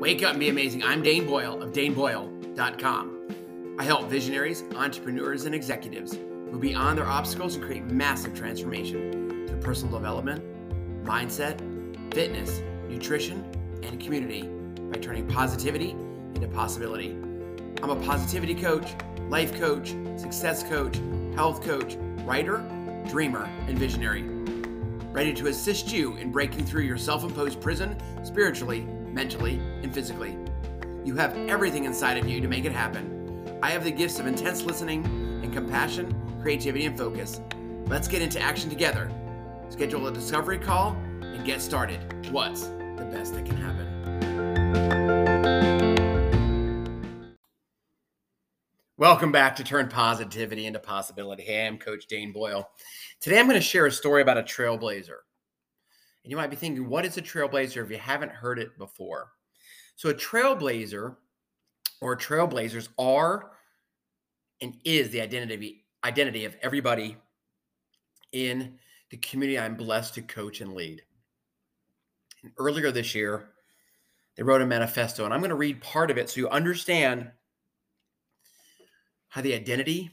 Wake up and be amazing. I'm Dane Boyle of daneboyle.com. I help visionaries, entrepreneurs, and executives move beyond their obstacles and create massive transformation through personal development, mindset, fitness, nutrition, and community by turning positivity into possibility. I'm a positivity coach, life coach, success coach, health coach, writer, dreamer, and visionary. Ready to assist you in breaking through your self imposed prison spiritually, mentally, and physically. You have everything inside of you to make it happen. I have the gifts of intense listening and compassion, creativity, and focus. Let's get into action together. Schedule a discovery call and get started. What's the best that can happen? Welcome back to Turn Positivity into Possibility. Hey, I'm Coach Dane Boyle. Today I'm going to share a story about a trailblazer. And you might be thinking, what is a trailblazer if you haven't heard it before? So, a trailblazer or trailblazers are and is the identity identity of everybody in the community I'm blessed to coach and lead. And earlier this year, they wrote a manifesto, and I'm going to read part of it so you understand how the identity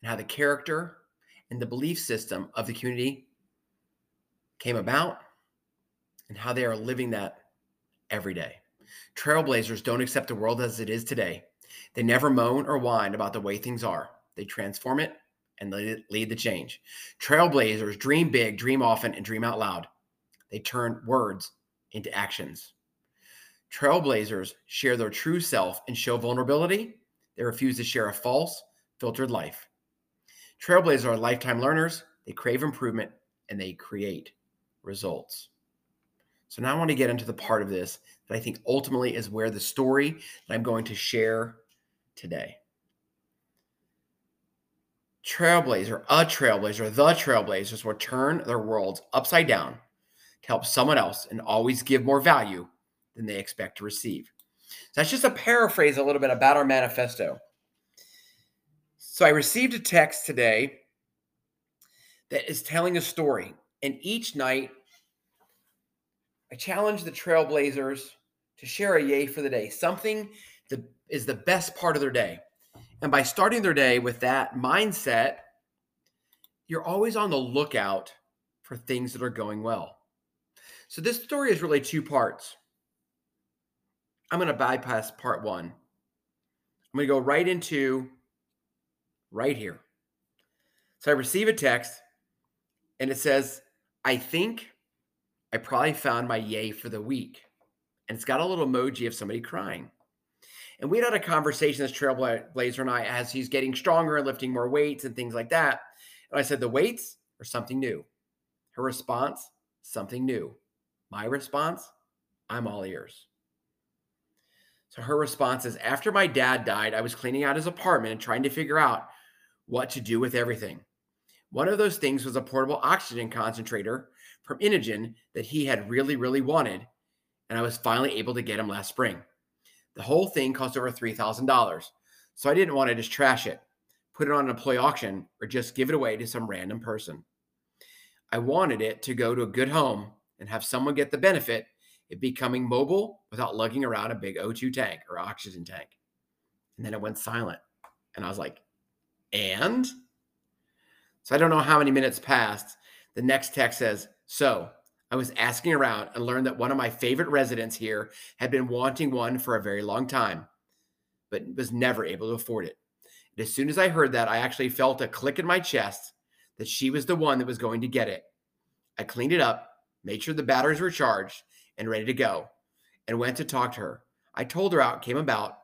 and how the character and the belief system of the community came about and how they are living that every day. Trailblazers don't accept the world as it is today. They never moan or whine about the way things are. They transform it and lead the change. Trailblazers dream big, dream often, and dream out loud. They turn words into actions. Trailblazers share their true self and show vulnerability they refuse to share a false, filtered life. Trailblazers are lifetime learners. They crave improvement and they create results. So now I want to get into the part of this that I think ultimately is where the story that I'm going to share today. Trailblazer, a trailblazer, the trailblazers will turn their worlds upside down to help someone else and always give more value than they expect to receive. So that's just a paraphrase a little bit about our manifesto. So I received a text today that is telling a story. And each night, I challenge the trailblazers to share a yay for the day, something that is the best part of their day. And by starting their day with that mindset, you're always on the lookout for things that are going well. So this story is really two parts. I'm going to bypass part one. I'm going to go right into right here. So I receive a text and it says, I think I probably found my yay for the week. And it's got a little emoji of somebody crying. And we had a conversation, this trailblazer and I, as he's getting stronger and lifting more weights and things like that. And I said, The weights are something new. Her response, something new. My response, I'm all ears. So her response is After my dad died, I was cleaning out his apartment and trying to figure out what to do with everything. One of those things was a portable oxygen concentrator from Inogen that he had really, really wanted. And I was finally able to get him last spring. The whole thing cost over $3,000. So I didn't want to just trash it, put it on an employee auction, or just give it away to some random person. I wanted it to go to a good home and have someone get the benefit of becoming mobile without lugging around a big O2 tank or oxygen tank. And then it went silent. And I was like, and? So I don't know how many minutes passed. The next text says, So I was asking around and learned that one of my favorite residents here had been wanting one for a very long time, but was never able to afford it. And as soon as I heard that, I actually felt a click in my chest that she was the one that was going to get it. I cleaned it up, made sure the batteries were charged, and ready to go and went to talk to her. I told her how it came about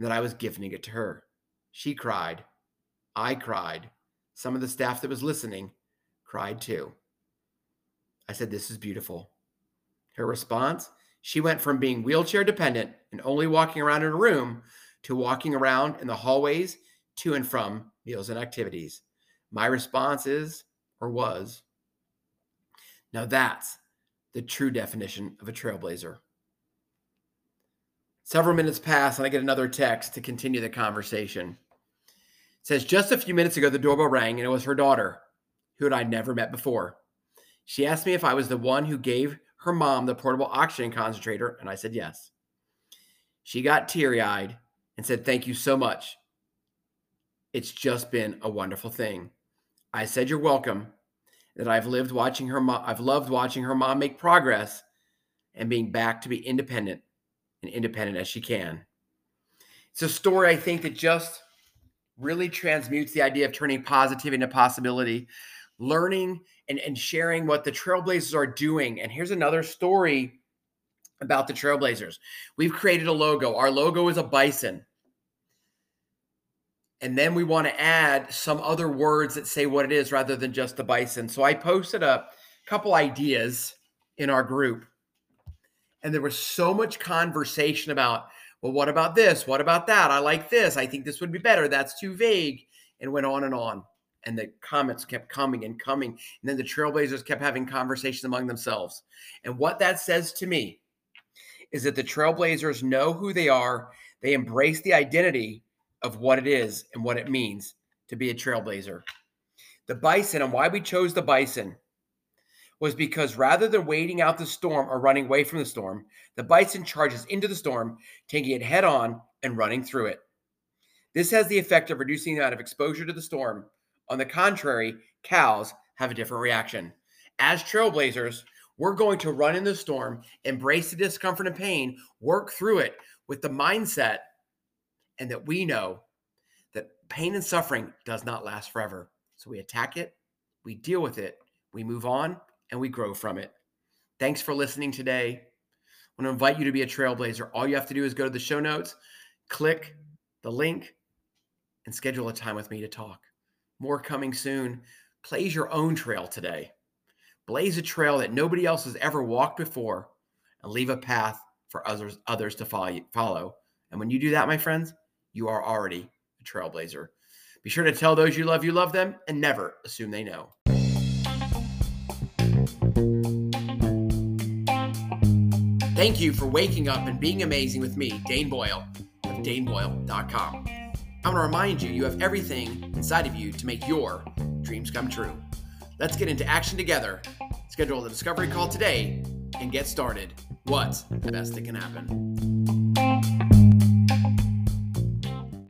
and that I was gifting it to her. She cried. I cried. Some of the staff that was listening cried too. I said, This is beautiful. Her response she went from being wheelchair dependent and only walking around in a room to walking around in the hallways to and from meals and activities. My response is, or was, now that's the true definition of a trailblazer. Several minutes pass, and I get another text to continue the conversation. It says, Just a few minutes ago, the doorbell rang, and it was her daughter, who I'd never met before. She asked me if I was the one who gave her mom the portable oxygen concentrator, and I said yes. She got teary eyed and said, Thank you so much. It's just been a wonderful thing. I said, You're welcome. That I've lived watching her mom, I've loved watching her mom make progress and being back to be independent and independent as she can. It's a story I think that just really transmutes the idea of turning positive into possibility, learning and, and sharing what the Trailblazers are doing. And here's another story about the Trailblazers. We've created a logo. Our logo is a bison. And then we want to add some other words that say what it is rather than just the bison. So I posted a couple ideas in our group. And there was so much conversation about, well, what about this? What about that? I like this. I think this would be better. That's too vague. And went on and on. And the comments kept coming and coming. And then the Trailblazers kept having conversations among themselves. And what that says to me is that the Trailblazers know who they are. They embrace the identity of what it is and what it means to be a Trailblazer. The bison and why we chose the bison was because rather than waiting out the storm or running away from the storm, the bison charges into the storm, taking it head on and running through it. This has the effect of reducing the amount of exposure to the storm. On the contrary, cows have a different reaction. As trailblazers, we're going to run in the storm, embrace the discomfort and pain, work through it with the mindset and that we know that pain and suffering does not last forever. So we attack it, we deal with it, we move on, and we grow from it. Thanks for listening today. I want to invite you to be a trailblazer. All you have to do is go to the show notes, click the link, and schedule a time with me to talk. More coming soon. Blaze your own trail today. Blaze a trail that nobody else has ever walked before and leave a path for others others to follow. And when you do that, my friends, you are already a trailblazer. Be sure to tell those you love you love them and never assume they know. Thank you for waking up and being amazing with me, Dane Boyle of daneboyle.com. I want to remind you you have everything inside of you to make your dreams come true. Let's get into action together. Schedule the discovery call today and get started. What's the best that can happen?